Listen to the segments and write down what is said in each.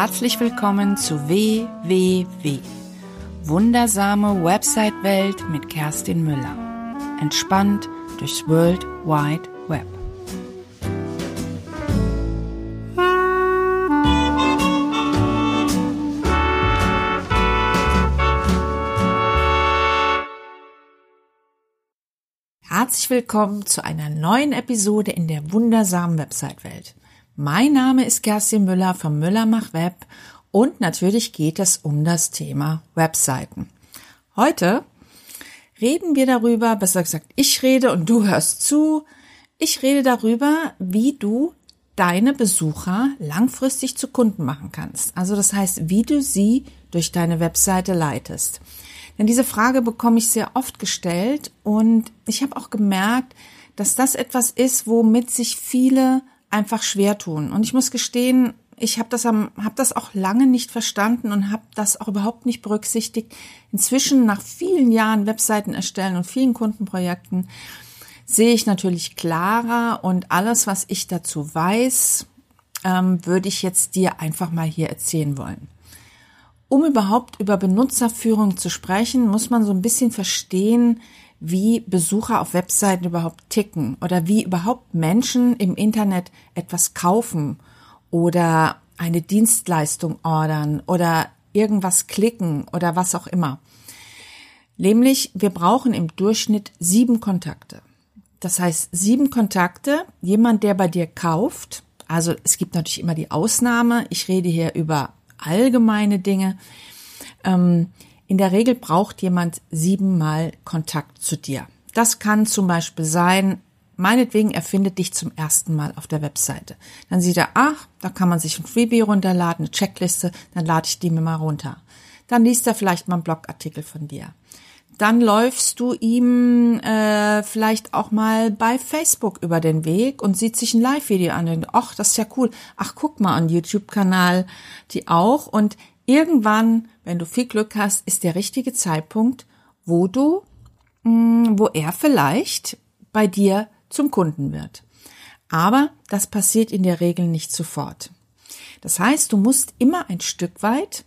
Herzlich willkommen zu WWW. Wundersame Website-Welt mit Kerstin Müller. Entspannt durchs World Wide Web. Herzlich willkommen zu einer neuen Episode in der wundersamen Website-Welt. Mein Name ist Kerstin Müller vom Müller Mach Web und natürlich geht es um das Thema Webseiten. Heute reden wir darüber, besser gesagt, ich rede und du hörst zu. Ich rede darüber, wie du deine Besucher langfristig zu Kunden machen kannst. Also das heißt, wie du sie durch deine Webseite leitest. Denn diese Frage bekomme ich sehr oft gestellt und ich habe auch gemerkt, dass das etwas ist, womit sich viele einfach schwer tun. Und ich muss gestehen, ich habe das, hab das auch lange nicht verstanden und habe das auch überhaupt nicht berücksichtigt. Inzwischen, nach vielen Jahren Webseiten erstellen und vielen Kundenprojekten, sehe ich natürlich klarer und alles, was ich dazu weiß, ähm, würde ich jetzt dir einfach mal hier erzählen wollen. Um überhaupt über Benutzerführung zu sprechen, muss man so ein bisschen verstehen, wie Besucher auf Webseiten überhaupt ticken oder wie überhaupt Menschen im Internet etwas kaufen oder eine Dienstleistung ordern oder irgendwas klicken oder was auch immer. Nämlich, wir brauchen im Durchschnitt sieben Kontakte. Das heißt, sieben Kontakte, jemand, der bei dir kauft. Also es gibt natürlich immer die Ausnahme. Ich rede hier über allgemeine Dinge. Ähm, in der Regel braucht jemand siebenmal Kontakt zu dir. Das kann zum Beispiel sein, meinetwegen er findet dich zum ersten Mal auf der Webseite. Dann sieht er, ach, da kann man sich ein Freebie runterladen, eine Checkliste, dann lade ich die mir mal runter. Dann liest er vielleicht mal einen Blogartikel von dir. Dann läufst du ihm äh, vielleicht auch mal bei Facebook über den Weg und sieht sich ein Live-Video an und ach, das ist ja cool. Ach, guck mal, an YouTube-Kanal die auch. Und irgendwann, wenn du viel Glück hast, ist der richtige Zeitpunkt, wo du, mm, wo er vielleicht bei dir zum Kunden wird. Aber das passiert in der Regel nicht sofort. Das heißt, du musst immer ein Stück weit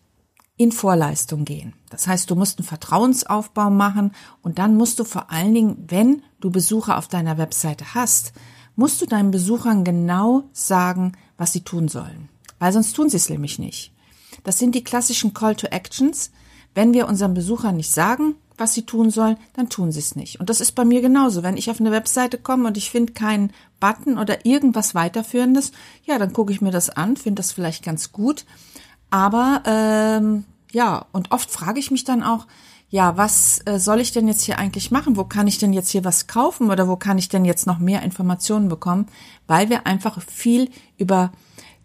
in Vorleistung gehen. Das heißt, du musst einen Vertrauensaufbau machen und dann musst du vor allen Dingen, wenn du Besucher auf deiner Webseite hast, musst du deinen Besuchern genau sagen, was sie tun sollen. Weil sonst tun sie es nämlich nicht. Das sind die klassischen Call to Actions. Wenn wir unseren Besuchern nicht sagen, was sie tun sollen, dann tun sie es nicht. Und das ist bei mir genauso. Wenn ich auf eine Webseite komme und ich finde keinen Button oder irgendwas weiterführendes, ja, dann gucke ich mir das an, finde das vielleicht ganz gut. Aber ähm, ja, und oft frage ich mich dann auch, ja, was äh, soll ich denn jetzt hier eigentlich machen? Wo kann ich denn jetzt hier was kaufen oder wo kann ich denn jetzt noch mehr Informationen bekommen? Weil wir einfach viel über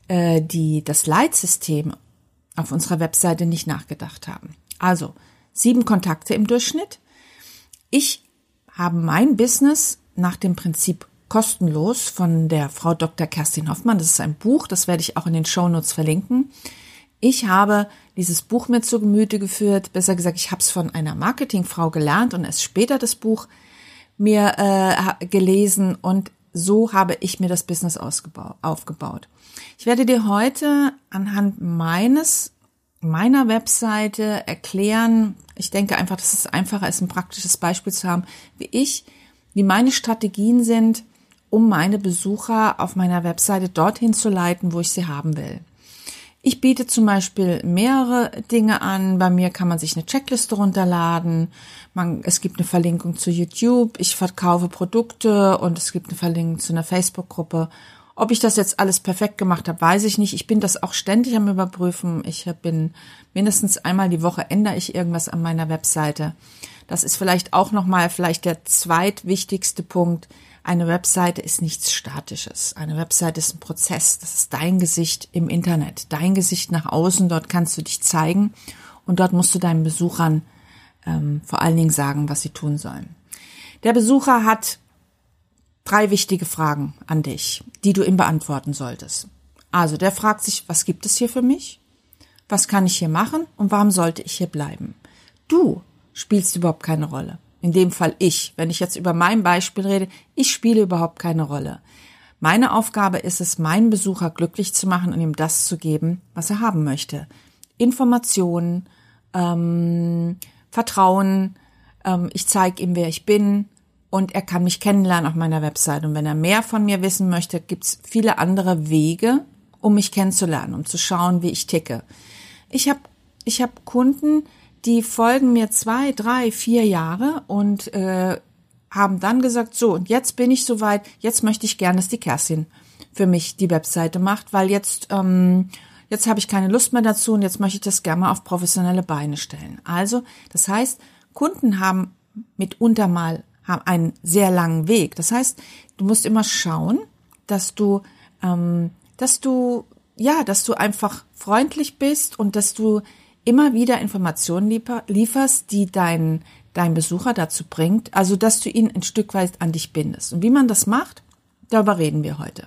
äh, die das Leitsystem auf unserer Webseite nicht nachgedacht haben. Also sieben Kontakte im Durchschnitt. Ich habe mein Business nach dem Prinzip kostenlos von der Frau Dr. Kerstin Hoffmann. Das ist ein Buch, das werde ich auch in den Show Notes verlinken. Ich habe dieses Buch mir zu Gemüte geführt, besser gesagt, ich habe es von einer Marketingfrau gelernt und erst später das Buch mir äh, gelesen und so habe ich mir das Business aufgebaut. Ich werde dir heute anhand meines meiner Webseite erklären, ich denke einfach, dass es einfacher ist, ein praktisches Beispiel zu haben, wie ich, wie meine Strategien sind, um meine Besucher auf meiner Webseite dorthin zu leiten, wo ich sie haben will. Ich biete zum Beispiel mehrere Dinge an. Bei mir kann man sich eine Checkliste runterladen. Man, es gibt eine Verlinkung zu YouTube. Ich verkaufe Produkte und es gibt eine Verlinkung zu einer Facebook-Gruppe ob ich das jetzt alles perfekt gemacht habe, weiß ich nicht. Ich bin das auch ständig am Überprüfen. Ich bin mindestens einmal die Woche ändere ich irgendwas an meiner Webseite. Das ist vielleicht auch nochmal vielleicht der zweitwichtigste Punkt. Eine Webseite ist nichts Statisches. Eine Webseite ist ein Prozess. Das ist dein Gesicht im Internet, dein Gesicht nach außen. Dort kannst du dich zeigen und dort musst du deinen Besuchern ähm, vor allen Dingen sagen, was sie tun sollen. Der Besucher hat drei wichtige Fragen an dich, die du ihm beantworten solltest. Also, der fragt sich, was gibt es hier für mich? Was kann ich hier machen und warum sollte ich hier bleiben? Du spielst überhaupt keine Rolle. In dem Fall ich. Wenn ich jetzt über mein Beispiel rede, ich spiele überhaupt keine Rolle. Meine Aufgabe ist es, meinen Besucher glücklich zu machen und ihm das zu geben, was er haben möchte. Informationen, ähm, Vertrauen, ähm, ich zeige ihm, wer ich bin und er kann mich kennenlernen auf meiner Website. Und wenn er mehr von mir wissen möchte, gibt's viele andere Wege, um mich kennenzulernen, um zu schauen, wie ich ticke. Ich habe ich hab Kunden, die folgen mir zwei, drei, vier Jahre und äh, haben dann gesagt, so, und jetzt bin ich soweit, jetzt möchte ich gerne, dass die Kerstin für mich die Webseite macht, weil jetzt, ähm, jetzt habe ich keine Lust mehr dazu und jetzt möchte ich das gerne mal auf professionelle Beine stellen. Also, das heißt, Kunden haben mitunter mal haben einen sehr langen Weg. Das heißt, du musst immer schauen, dass du, ähm, dass du, ja, dass du einfach freundlich bist und dass du immer wieder Informationen lieferst, die dein, dein Besucher dazu bringt, also dass du ihn ein Stück weit an dich bindest. Und wie man das macht, darüber reden wir heute.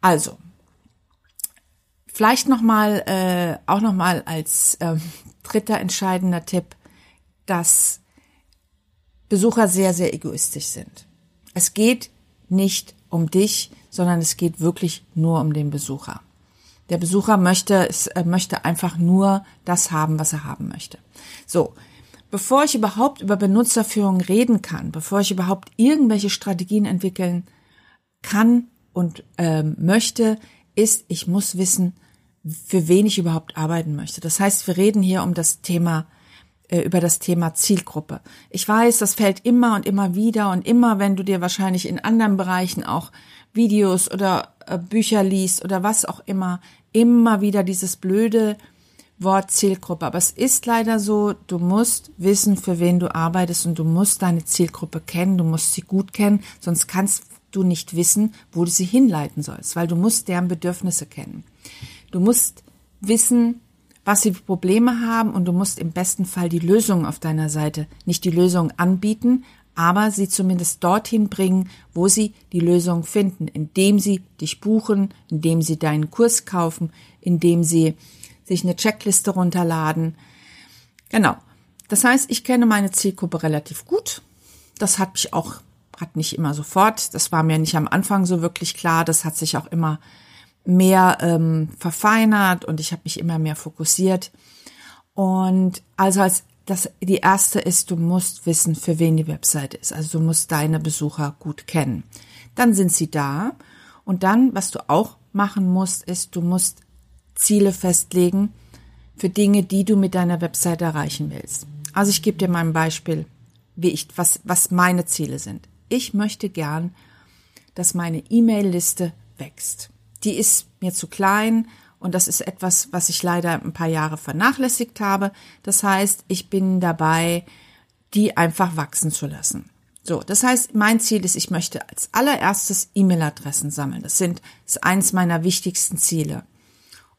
Also, vielleicht nochmal, äh, auch nochmal als äh, dritter entscheidender Tipp, dass Besucher sehr, sehr egoistisch sind. Es geht nicht um dich, sondern es geht wirklich nur um den Besucher. Der Besucher möchte, es, äh, möchte einfach nur das haben, was er haben möchte. So. Bevor ich überhaupt über Benutzerführung reden kann, bevor ich überhaupt irgendwelche Strategien entwickeln kann und ähm, möchte, ist, ich muss wissen, für wen ich überhaupt arbeiten möchte. Das heißt, wir reden hier um das Thema über das Thema Zielgruppe. Ich weiß, das fällt immer und immer wieder und immer, wenn du dir wahrscheinlich in anderen Bereichen auch Videos oder äh, Bücher liest oder was auch immer, immer wieder dieses blöde Wort Zielgruppe. Aber es ist leider so, du musst wissen, für wen du arbeitest und du musst deine Zielgruppe kennen, du musst sie gut kennen, sonst kannst du nicht wissen, wo du sie hinleiten sollst, weil du musst deren Bedürfnisse kennen. Du musst wissen, was sie für Probleme haben und du musst im besten Fall die Lösung auf deiner Seite, nicht die Lösung anbieten, aber sie zumindest dorthin bringen, wo sie die Lösung finden, indem sie dich buchen, indem sie deinen Kurs kaufen, indem sie sich eine Checkliste runterladen. Genau. Das heißt, ich kenne meine Zielgruppe relativ gut. Das hat mich auch, hat nicht immer sofort, das war mir nicht am Anfang so wirklich klar, das hat sich auch immer mehr ähm, verfeinert und ich habe mich immer mehr fokussiert. Und also als das die erste ist, du musst wissen, für wen die Webseite ist. Also du musst deine Besucher gut kennen. Dann sind sie da und dann, was du auch machen musst, ist, du musst Ziele festlegen für Dinge, die du mit deiner Webseite erreichen willst. Also ich gebe dir mal ein Beispiel, wie ich was was meine Ziele sind. Ich möchte gern, dass meine E-Mail-Liste wächst die ist mir zu klein und das ist etwas, was ich leider ein paar Jahre vernachlässigt habe. Das heißt, ich bin dabei, die einfach wachsen zu lassen. So, das heißt, mein Ziel ist, ich möchte als allererstes E-Mail-Adressen sammeln. Das sind ist eines meiner wichtigsten Ziele.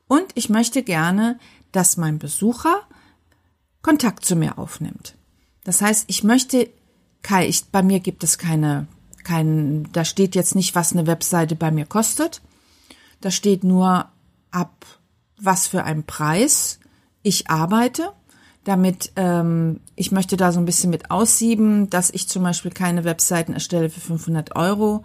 Und ich möchte gerne, dass mein Besucher Kontakt zu mir aufnimmt. Das heißt, ich möchte, ich, bei mir gibt es keine, kein, da steht jetzt nicht, was eine Webseite bei mir kostet. Da steht nur ab, was für ein Preis ich arbeite. Damit ähm, ich möchte da so ein bisschen mit aussieben, dass ich zum Beispiel keine Webseiten erstelle für 500 Euro,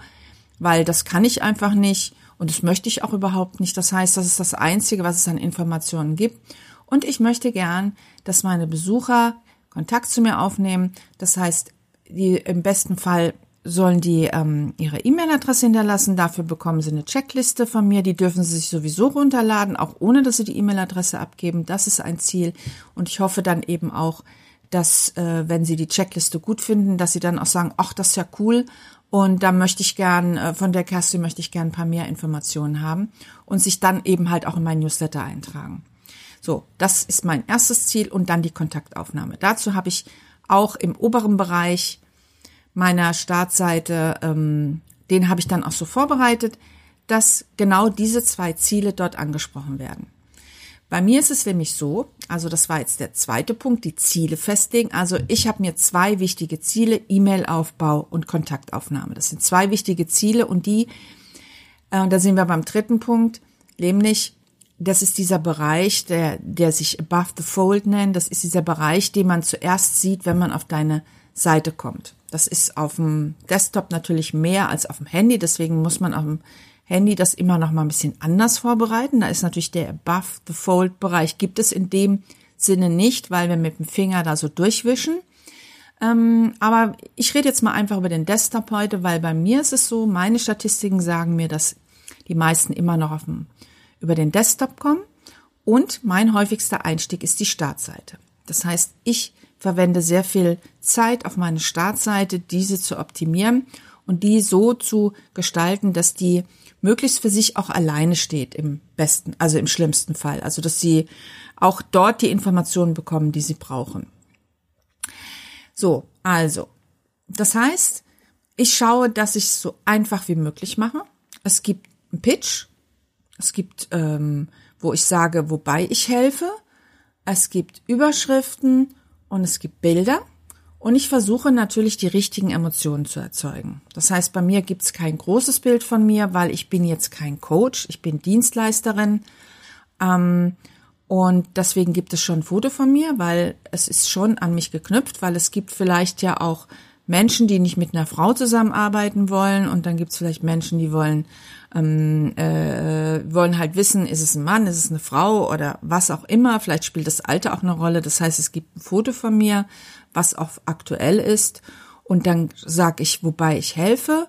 weil das kann ich einfach nicht und das möchte ich auch überhaupt nicht. Das heißt, das ist das Einzige, was es an Informationen gibt. Und ich möchte gern, dass meine Besucher Kontakt zu mir aufnehmen. Das heißt, die im besten Fall sollen die ähm, ihre E-Mail-Adresse hinterlassen. Dafür bekommen sie eine Checkliste von mir. Die dürfen sie sich sowieso runterladen, auch ohne dass sie die E-Mail-Adresse abgeben. Das ist ein Ziel. Und ich hoffe dann eben auch, dass, äh, wenn sie die Checkliste gut finden, dass sie dann auch sagen, ach, das ist ja cool. Und da möchte ich gern, äh, von der Kerstin möchte ich gern ein paar mehr Informationen haben und sich dann eben halt auch in mein Newsletter eintragen. So, das ist mein erstes Ziel und dann die Kontaktaufnahme. Dazu habe ich auch im oberen Bereich meiner Startseite, ähm, den habe ich dann auch so vorbereitet, dass genau diese zwei Ziele dort angesprochen werden. Bei mir ist es nämlich so, also das war jetzt der zweite Punkt, die Ziele festlegen. Also ich habe mir zwei wichtige Ziele, E-Mail-Aufbau und Kontaktaufnahme. Das sind zwei wichtige Ziele und die, äh, da sind wir beim dritten Punkt, nämlich das ist dieser Bereich, der, der sich Above the Fold nennt. Das ist dieser Bereich, den man zuerst sieht, wenn man auf deine Seite kommt. Das ist auf dem Desktop natürlich mehr als auf dem Handy, deswegen muss man auf dem Handy das immer noch mal ein bisschen anders vorbereiten. Da ist natürlich der Above the Fold Bereich gibt es in dem Sinne nicht, weil wir mit dem Finger da so durchwischen. Ähm, aber ich rede jetzt mal einfach über den Desktop heute, weil bei mir ist es so, meine Statistiken sagen mir, dass die meisten immer noch auf dem, über den Desktop kommen. Und mein häufigster Einstieg ist die Startseite. Das heißt, ich verwende sehr viel Zeit auf meine Startseite, diese zu optimieren und die so zu gestalten, dass die möglichst für sich auch alleine steht im besten, also im schlimmsten Fall. Also, dass sie auch dort die Informationen bekommen, die sie brauchen. So, also, das heißt, ich schaue, dass ich es so einfach wie möglich mache. Es gibt einen Pitch, es gibt, ähm, wo ich sage, wobei ich helfe, es gibt Überschriften und es gibt Bilder. Und ich versuche natürlich die richtigen Emotionen zu erzeugen. Das heißt, bei mir gibt es kein großes Bild von mir, weil ich bin jetzt kein Coach, ich bin Dienstleisterin. Ähm, und deswegen gibt es schon ein Foto von mir, weil es ist schon an mich geknüpft, weil es gibt vielleicht ja auch Menschen, die nicht mit einer Frau zusammenarbeiten wollen und dann gibt es vielleicht Menschen, die wollen ähm, äh, wollen halt wissen, ist es ein Mann, ist es eine Frau oder was auch immer. Vielleicht spielt das Alter auch eine Rolle. Das heißt, es gibt ein Foto von mir, was auch aktuell ist und dann sage ich, wobei ich helfe.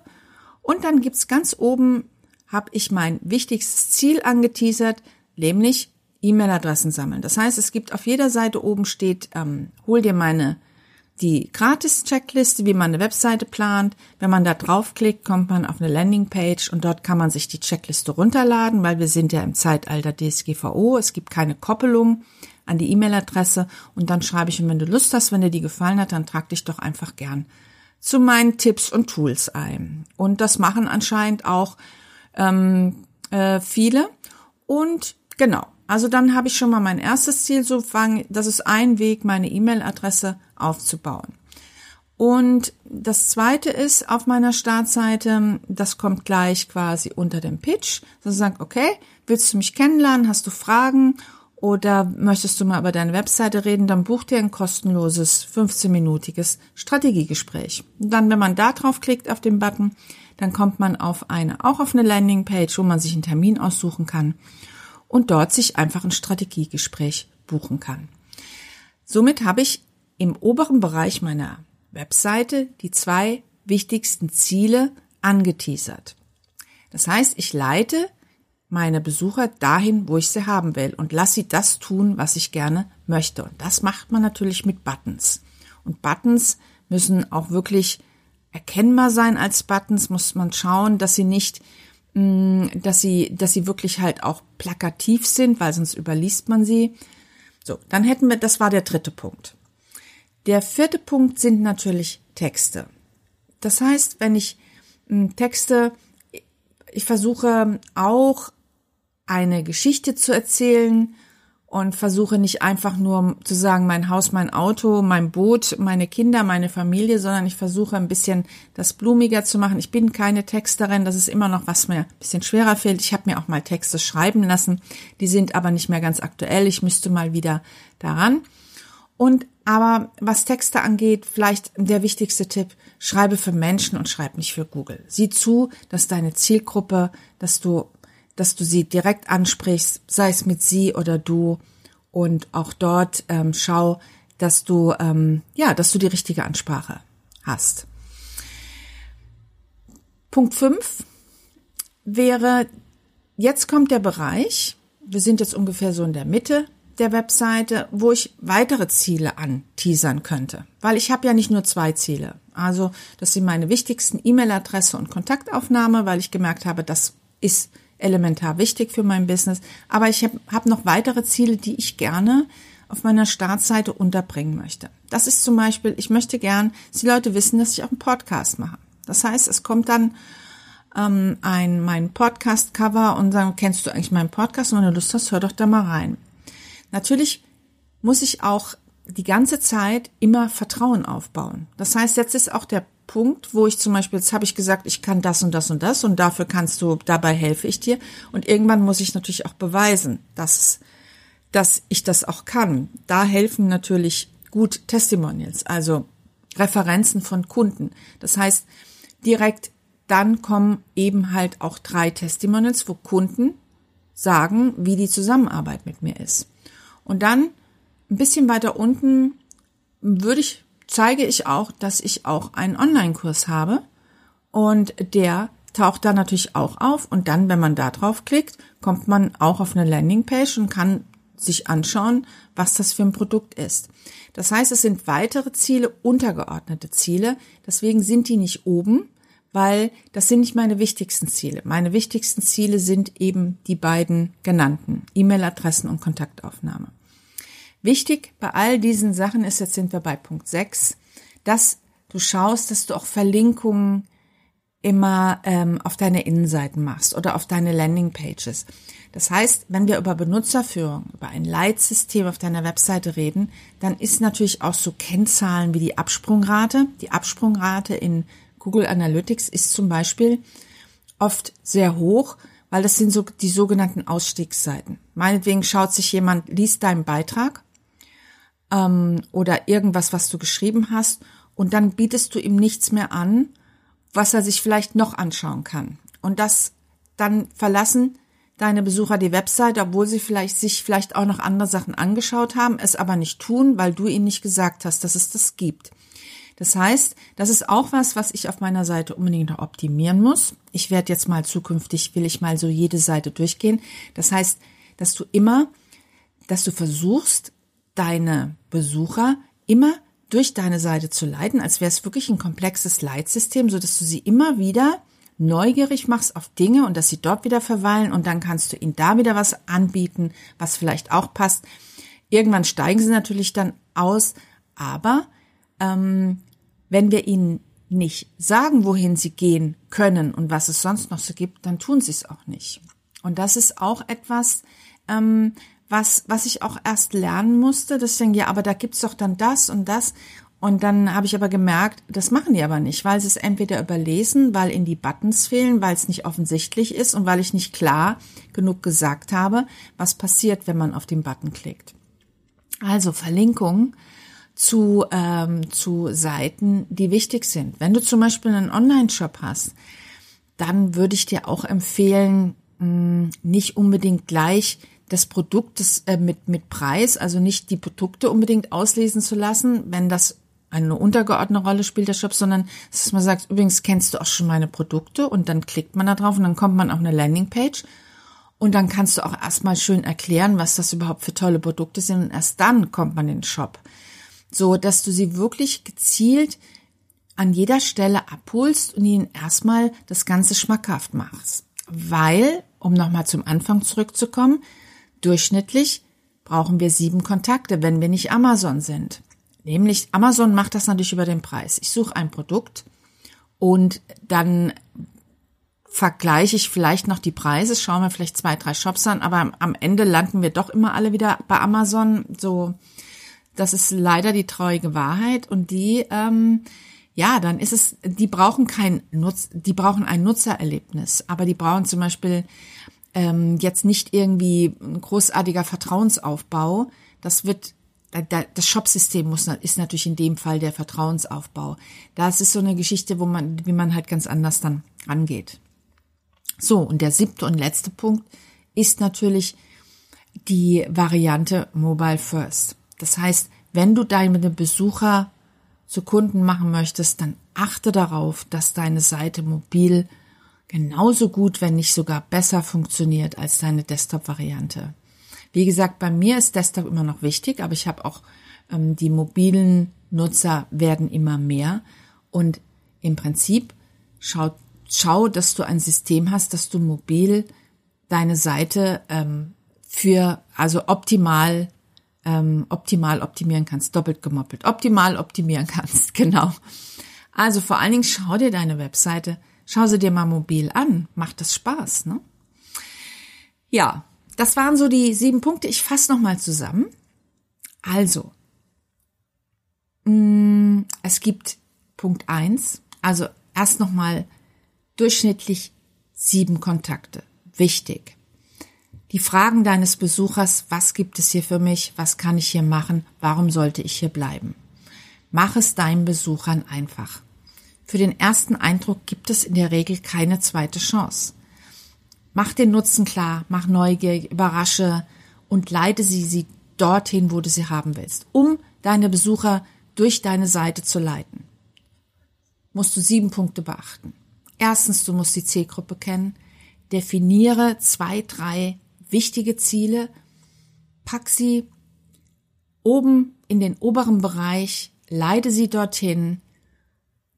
Und dann gibt's ganz oben, habe ich mein wichtigstes Ziel angeteasert, nämlich E-Mail-Adressen sammeln. Das heißt, es gibt auf jeder Seite oben steht, ähm, hol dir meine die Gratis-Checkliste, wie man eine Webseite plant. Wenn man da draufklickt, kommt man auf eine Landingpage und dort kann man sich die Checkliste runterladen, weil wir sind ja im Zeitalter DSGVO. Es gibt keine Koppelung an die E-Mail-Adresse und dann schreibe ich, und wenn du Lust hast, wenn dir die gefallen hat, dann trag dich doch einfach gern zu meinen Tipps und Tools ein. Und das machen anscheinend auch ähm, äh, viele. Und genau, also dann habe ich schon mal mein erstes Ziel so fangen. Das ist ein Weg, meine E-Mail-Adresse aufzubauen. Und das zweite ist auf meiner Startseite, das kommt gleich quasi unter dem Pitch. Sagt, okay, willst du mich kennenlernen? Hast du Fragen? Oder möchtest du mal über deine Webseite reden? Dann buch dir ein kostenloses 15-minütiges Strategiegespräch. Dann, wenn man da drauf klickt auf den Button, dann kommt man auf eine, auch auf eine Landingpage, wo man sich einen Termin aussuchen kann und dort sich einfach ein Strategiegespräch buchen kann. Somit habe ich im oberen Bereich meiner Webseite die zwei wichtigsten Ziele angeteasert. Das heißt, ich leite meine Besucher dahin, wo ich sie haben will und lasse sie das tun, was ich gerne möchte. Und das macht man natürlich mit Buttons. Und Buttons müssen auch wirklich erkennbar sein als Buttons, muss man schauen, dass sie nicht dass sie, dass sie wirklich halt auch plakativ sind, weil sonst überliest man sie. So, dann hätten wir, das war der dritte Punkt. Der vierte Punkt sind natürlich Texte. Das heißt, wenn ich mm, Texte, ich versuche auch eine Geschichte zu erzählen und versuche nicht einfach nur zu sagen, mein Haus, mein Auto, mein Boot, meine Kinder, meine Familie, sondern ich versuche ein bisschen das blumiger zu machen. Ich bin keine Texterin, das ist immer noch was mir ein bisschen schwerer fehlt. Ich habe mir auch mal Texte schreiben lassen, die sind aber nicht mehr ganz aktuell. Ich müsste mal wieder daran. Und aber was Texte angeht, vielleicht der wichtigste Tipp, schreibe für Menschen und schreib nicht für Google. Sieh zu, dass deine Zielgruppe, dass du dass du sie direkt ansprichst, sei es mit sie oder du. Und auch dort ähm, schau, dass du ähm, ja, dass du die richtige Ansprache hast. Punkt 5 wäre, jetzt kommt der Bereich, wir sind jetzt ungefähr so in der Mitte der Webseite, wo ich weitere Ziele anteasern könnte. Weil ich habe ja nicht nur zwei Ziele. Also das sind meine wichtigsten E-Mail-Adresse und Kontaktaufnahme, weil ich gemerkt habe, das ist elementar wichtig für mein Business. Aber ich habe hab noch weitere Ziele, die ich gerne auf meiner Startseite unterbringen möchte. Das ist zum Beispiel, ich möchte gern, dass die Leute wissen, dass ich auch einen Podcast mache. Das heißt, es kommt dann ähm, ein mein Podcast-Cover und sagen, kennst du eigentlich meinen Podcast? Und wenn du Lust hast, hör doch da mal rein. Natürlich muss ich auch die ganze Zeit immer Vertrauen aufbauen. Das heißt, jetzt ist auch der Punkt, wo ich zum Beispiel, jetzt habe ich gesagt, ich kann das und das und das und dafür kannst du, dabei helfe ich dir. Und irgendwann muss ich natürlich auch beweisen, dass, dass ich das auch kann. Da helfen natürlich gut Testimonials. Also Referenzen von Kunden. Das heißt, direkt dann kommen eben halt auch drei Testimonials, wo Kunden sagen, wie die Zusammenarbeit mit mir ist. Und dann ein bisschen weiter unten würde ich, zeige ich auch, dass ich auch einen Online-Kurs habe und der taucht da natürlich auch auf und dann, wenn man da drauf klickt, kommt man auch auf eine Landingpage und kann sich anschauen, was das für ein Produkt ist. Das heißt, es sind weitere Ziele, untergeordnete Ziele. Deswegen sind die nicht oben, weil das sind nicht meine wichtigsten Ziele. Meine wichtigsten Ziele sind eben die beiden genannten, E-Mail-Adressen und Kontaktaufnahme. Wichtig bei all diesen Sachen ist, jetzt sind wir bei Punkt 6, dass du schaust, dass du auch Verlinkungen immer ähm, auf deine Innenseiten machst oder auf deine Landingpages. Das heißt, wenn wir über Benutzerführung, über ein Leitsystem auf deiner Webseite reden, dann ist natürlich auch so Kennzahlen wie die Absprungrate. Die Absprungrate in Google Analytics ist zum Beispiel oft sehr hoch, weil das sind so die sogenannten Ausstiegsseiten. Meinetwegen schaut sich jemand, liest deinen Beitrag ähm, oder irgendwas, was du geschrieben hast, und dann bietest du ihm nichts mehr an, was er sich vielleicht noch anschauen kann. Und das dann verlassen deine Besucher die Website, obwohl sie vielleicht sich vielleicht auch noch andere Sachen angeschaut haben, es aber nicht tun, weil du ihnen nicht gesagt hast, dass es das gibt. Das heißt, das ist auch was, was ich auf meiner Seite unbedingt noch optimieren muss. Ich werde jetzt mal zukünftig, will ich mal so jede Seite durchgehen. Das heißt, dass du immer, dass du versuchst, deine Besucher immer durch deine Seite zu leiten, als wäre es wirklich ein komplexes Leitsystem, so dass du sie immer wieder neugierig machst auf Dinge und dass sie dort wieder verweilen und dann kannst du ihnen da wieder was anbieten, was vielleicht auch passt. Irgendwann steigen sie natürlich dann aus, aber ähm, wenn wir ihnen nicht sagen, wohin sie gehen können und was es sonst noch so gibt, dann tun sie es auch nicht. Und das ist auch etwas, ähm, was, was ich auch erst lernen musste. Deswegen, ja, aber da gibt's doch dann das und das. Und dann habe ich aber gemerkt, das machen die aber nicht, weil sie es entweder überlesen, weil ihnen die Buttons fehlen, weil es nicht offensichtlich ist und weil ich nicht klar genug gesagt habe, was passiert, wenn man auf den Button klickt. Also Verlinkungen zu, ähm, zu Seiten, die wichtig sind. Wenn du zum Beispiel einen Online-Shop hast, dann würde ich dir auch empfehlen, mh, hm, nicht unbedingt gleich das Produkt das, äh, mit, mit Preis, also nicht die Produkte unbedingt auslesen zu lassen, wenn das eine untergeordnete Rolle spielt der Shop, sondern dass man sagt, übrigens kennst du auch schon meine Produkte? Und dann klickt man da drauf und dann kommt man auf eine Landingpage. Und dann kannst du auch erstmal schön erklären, was das überhaupt für tolle Produkte sind. Und erst dann kommt man in den Shop. So dass du sie wirklich gezielt an jeder Stelle abholst und ihnen erstmal das Ganze schmackhaft machst. Weil, um nochmal zum Anfang zurückzukommen, durchschnittlich brauchen wir sieben Kontakte, wenn wir nicht Amazon sind. Nämlich Amazon macht das natürlich über den Preis. Ich suche ein Produkt und dann vergleiche ich vielleicht noch die Preise, schauen wir vielleicht zwei, drei Shops an, aber am Ende landen wir doch immer alle wieder bei Amazon. So das ist leider die traurige Wahrheit und die, ähm, ja, dann ist es, die brauchen kein Nutz, die brauchen ein Nutzererlebnis, aber die brauchen zum Beispiel ähm, jetzt nicht irgendwie ein großartiger Vertrauensaufbau. Das wird das Shopsystem muss ist natürlich in dem Fall der Vertrauensaufbau. Das ist so eine Geschichte, wo man, wie man halt ganz anders dann angeht. So, und der siebte und letzte Punkt ist natürlich die Variante Mobile First. Das heißt, wenn du deine Besucher zu Kunden machen möchtest, dann achte darauf, dass deine Seite mobil genauso gut, wenn nicht sogar besser funktioniert als deine Desktop-Variante. Wie gesagt, bei mir ist Desktop immer noch wichtig, aber ich habe auch ähm, die mobilen Nutzer werden immer mehr und im Prinzip schau, schau, dass du ein System hast, dass du mobil deine Seite ähm, für also optimal ähm, optimal optimieren kannst, doppelt gemoppelt, optimal optimieren kannst, genau. Also vor allen Dingen schau dir deine Webseite, schau sie dir mal mobil an, macht das Spaß, ne? Ja, das waren so die sieben Punkte. Ich fasse nochmal zusammen. Also, mh, mm, es gibt Punkt eins. also erst nochmal durchschnittlich sieben Kontakte. Wichtig die Fragen deines Besuchers, was gibt es hier für mich, was kann ich hier machen, warum sollte ich hier bleiben. Mach es deinen Besuchern einfach. Für den ersten Eindruck gibt es in der Regel keine zweite Chance. Mach den Nutzen klar, mach neugierig, überrasche und leite sie, sie dorthin, wo du sie haben willst, um deine Besucher durch deine Seite zu leiten. Musst du sieben Punkte beachten. Erstens, du musst die Zielgruppe kennen. Definiere zwei, drei wichtige Ziele. Pack sie oben in den oberen Bereich, leite sie dorthin.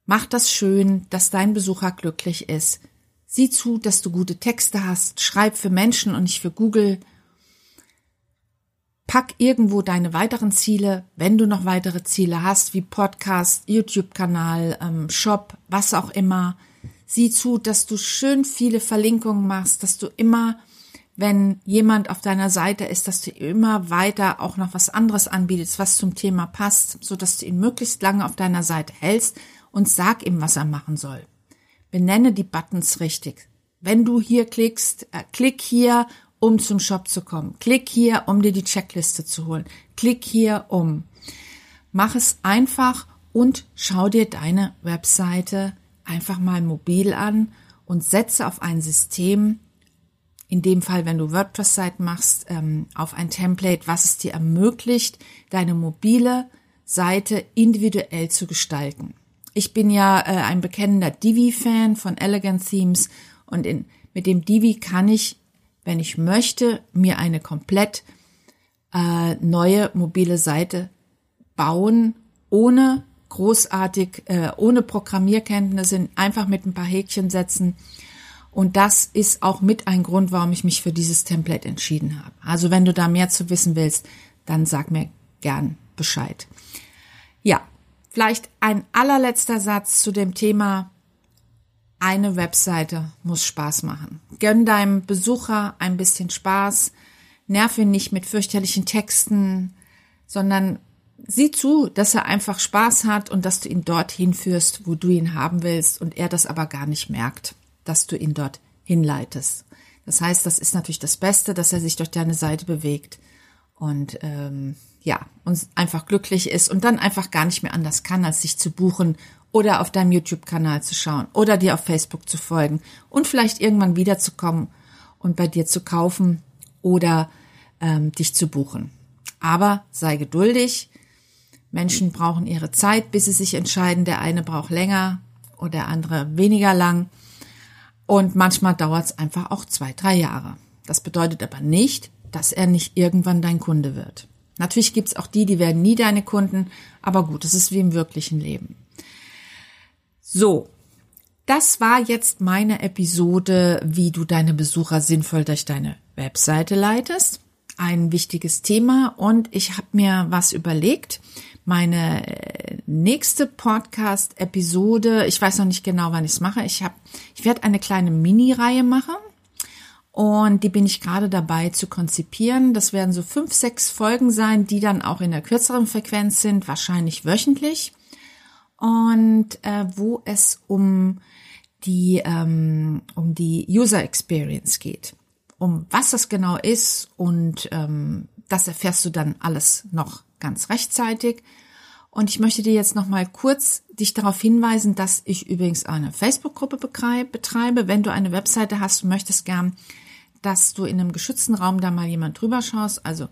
Mach das schön, dass dein Besucher glücklich ist. Sieh zu, dass du gute Texte hast. Schreib für Menschen und nicht für Google. Pack irgendwo deine weiteren Ziele, wenn du noch weitere Ziele hast, wie Podcast, YouTube-Kanal, ähm, Shop, was auch immer. Sieh zu, dass du schön viele Verlinkungen machst, dass du immer, wenn jemand auf deiner Seite ist, dass du immer weiter auch noch was anderes anbietest, was zum Thema passt, so dass du ihn möglichst lange auf deiner Seite hältst und sag ihm, was er machen soll. Benenne die Buttons richtig. Wenn du hier klickst, äh, klick hier, um zum Shop zu kommen. Klick hier, um dir die Checkliste zu holen. Klick hier, um. Mach es einfach und schau dir deine Webseite einfach mal mobil an und setze auf ein System, in dem Fall, wenn du WordPress-Seiten machst, ähm, auf ein Template, was es dir ermöglicht, deine mobile Seite individuell zu gestalten. Ich bin ja äh, ein bekennender Divi-Fan von Elegant Themes und in, mit dem Divi kann ich, wenn ich möchte, mir eine komplett äh, neue mobile Seite bauen, ohne großartig, äh, ohne Programmierkenntnisse, einfach mit ein paar Häkchen setzen. Und das ist auch mit ein Grund, warum ich mich für dieses Template entschieden habe. Also wenn du da mehr zu wissen willst, dann sag mir gern Bescheid. Ja, vielleicht ein allerletzter Satz zu dem Thema. Eine Webseite muss Spaß machen. Gönn deinem Besucher ein bisschen Spaß. Nerv ihn nicht mit fürchterlichen Texten, sondern sieh zu, dass er einfach Spaß hat und dass du ihn dorthin führst, wo du ihn haben willst und er das aber gar nicht merkt, dass du ihn dort hinleitest. Das heißt, das ist natürlich das Beste, dass er sich durch deine Seite bewegt und ähm, ja, und einfach glücklich ist und dann einfach gar nicht mehr anders kann, als sich zu buchen oder auf deinem YouTube-Kanal zu schauen oder dir auf Facebook zu folgen und vielleicht irgendwann wiederzukommen und bei dir zu kaufen oder ähm, dich zu buchen. Aber sei geduldig, Menschen brauchen ihre Zeit, bis sie sich entscheiden. Der eine braucht länger oder der andere weniger lang. Und manchmal dauert es einfach auch zwei, drei Jahre. Das bedeutet aber nicht, dass er nicht irgendwann dein Kunde wird. Natürlich gibt's auch die, die werden nie deine Kunden, aber gut, das ist wie im wirklichen Leben. So, das war jetzt meine Episode, wie du deine Besucher sinnvoll durch deine Webseite leitest. Ein wichtiges Thema und ich habe mir was überlegt meine äh, nächste Podcast-Episode, ich weiß noch nicht genau, wann ich es mache. Ich habe, ich werde eine kleine Mini-Reihe machen und die bin ich gerade dabei zu konzipieren. Das werden so fünf, sechs Folgen sein, die dann auch in der kürzeren Frequenz sind, wahrscheinlich wöchentlich und äh, wo es um die ähm, um die User Experience geht, um was das genau ist und ähm, das erfährst du dann alles noch ganz rechtzeitig. Und ich möchte dir jetzt noch mal kurz dich darauf hinweisen, dass ich übrigens eine Facebook-Gruppe betreibe. Wenn du eine Webseite hast und möchtest gern, dass du in einem geschützten Raum da mal jemand drüber schaust. Also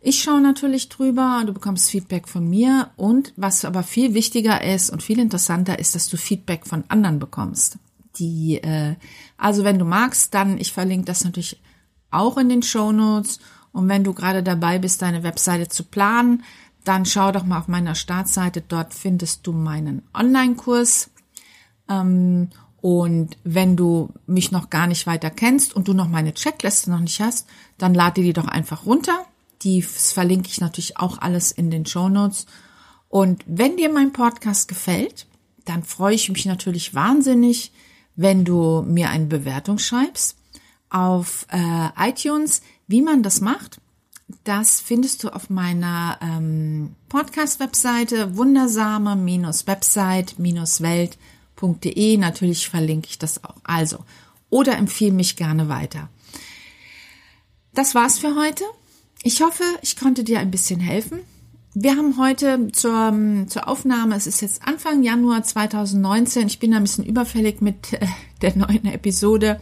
ich schaue natürlich drüber, du bekommst Feedback von mir und was aber viel wichtiger ist und viel interessanter ist, dass du Feedback von anderen bekommst. Die, äh, also wenn du magst, dann ich verlinke das natürlich auch in den Show Notes und wenn du gerade dabei bist, deine Webseite zu planen, dann schau doch mal auf meiner Startseite. Dort findest du meinen Online-Kurs. Ähm, und wenn du mich noch gar nicht weiter kennst und du noch meine Checkliste noch nicht hast, dann lade die doch einfach runter. Die verlinke ich natürlich auch alles in den Show Notes. Und wenn dir mein Podcast gefällt, dann freue ich mich natürlich wahnsinnig, wenn du mir eine Bewertung schreibst auf äh, iTunes. Wie man das macht, das findest du auf meiner ähm, Podcast-Webseite wundersame-website-welt.de. Natürlich verlinke ich das auch. Also, oder empfehle mich gerne weiter. Das war's für heute. Ich hoffe, ich konnte dir ein bisschen helfen. wir haben heute zur, zur Aufnahme, es ist jetzt Anfang Januar 2019, ich bin ein bisschen überfällig mit äh, der neuen Episode,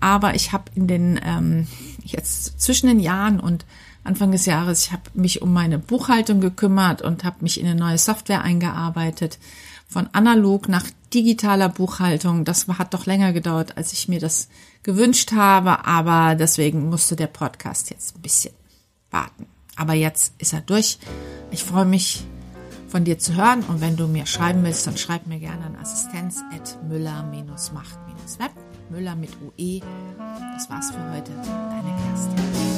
aber ich habe in den, ähm, jetzt zwischen den Jahren und Anfang des Jahres, ich habe mich um meine Buchhaltung gekümmert und habe mich in eine neue Software eingearbeitet, von analog nach digitaler Buchhaltung. Das hat doch länger gedauert, als ich mir das gewünscht habe, aber deswegen musste der Podcast jetzt ein bisschen warten. Aber jetzt ist er durch. Ich freue mich, von dir zu hören. Und wenn du mir schreiben willst, dann schreib mir gerne an assistenz.müller-macht-web. Müller mit UE. Das war's für heute. Deine Kerstin.